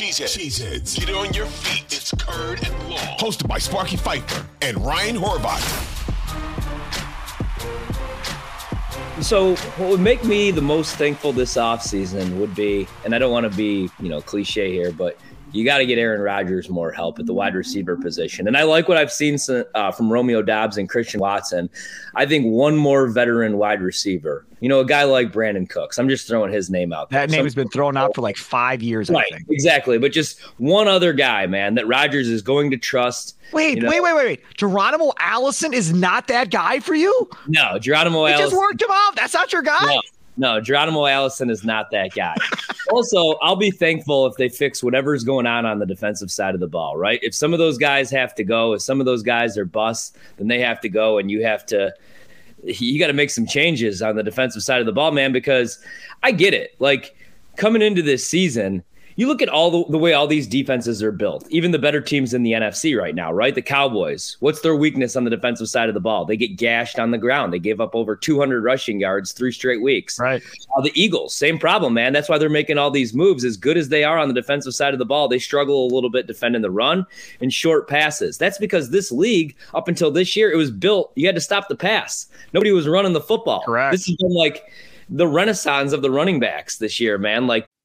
Cheeseheads. Cheeseheads. Get on your feet. It's Curd and Long. Hosted by Sparky Fifer and Ryan Horvat. So, what would make me the most thankful this offseason would be, and I don't want to be, you know, cliche here, but you got to get Aaron Rodgers more help at the wide receiver position. And I like what I've seen uh, from Romeo Doubs and Christian Watson. I think one more veteran wide receiver, you know, a guy like Brandin Cooks. I'm just throwing his name out. There. That name has been thrown out for like five years. Right, exactly. But just one other guy, man, that Rodgers is going to trust. Wait, you know? wait, wait, wait, wait. Geronimo Allison is not that guy for you? No, Geronimo Allison. just worked him off. That's not your guy. No. No, Geronimo Allison is not that guy. also, I'll be thankful if they fix whatever's going on on the defensive side of the ball, right? If some of those guys have to go, if some of those guys are bust, then they have to go, and you have to you got to make some changes on the defensive side of the ball, man, because I get it. Like coming into this season, you look at all the, the, way all these defenses are built, even the better teams in the NFC right now, right? The Cowboys, what's their weakness on the defensive side of the ball? They get gashed on the ground. They gave up over 200 rushing yards three straight weeks. Right. Uh, the Eagles, same problem, man. That's why they're making all these moves. As good as they are on the defensive side of the ball, they struggle a little bit defending the run and short passes. That's because this league, up until this year, it was built, you had to stop the pass. Nobody was running the football. Correct. This has been like, the renaissance of the running backs this year, man. Like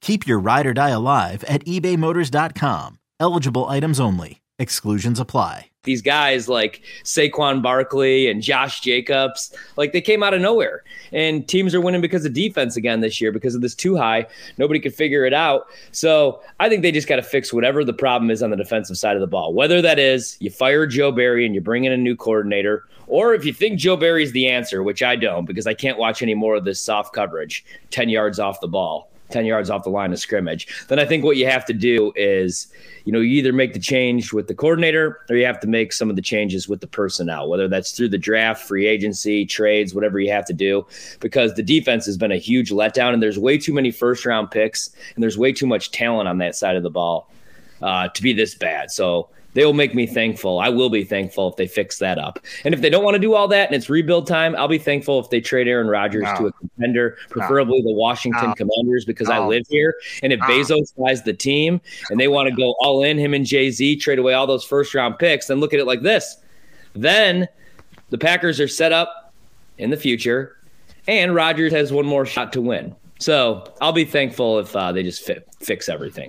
Keep your ride or die alive at ebaymotors.com. Eligible items only. Exclusions apply these guys like Saquon Barkley and Josh Jacobs, like they came out of nowhere. And teams are winning because of defense again this year because of this too high. Nobody could figure it out. So I think they just got to fix whatever the problem is on the defensive side of the ball. Whether that is you fire Joe Barry and you bring in a new coordinator, or if you think Joe Barry's the answer, which I don't because I can't watch any more of this soft coverage, 10 yards off the ball. 10 yards off the line of scrimmage, then I think what you have to do is, you know, you either make the change with the coordinator or you have to make some of the changes with the personnel, whether that's through the draft, free agency, trades, whatever you have to do, because the defense has been a huge letdown and there's way too many first round picks and there's way too much talent on that side of the ball uh, to be this bad. So, they will make me thankful. I will be thankful if they fix that up. And if they don't want to do all that and it's rebuild time, I'll be thankful if they trade Aaron Rodgers no. to a contender, preferably no. the Washington no. Commanders, because I live here. And if Bezos buys the team and they want to go all in, him and Jay Z trade away all those first round picks, then look at it like this. Then the Packers are set up in the future, and Rodgers has one more shot to win. So I'll be thankful if uh, they just fi- fix everything.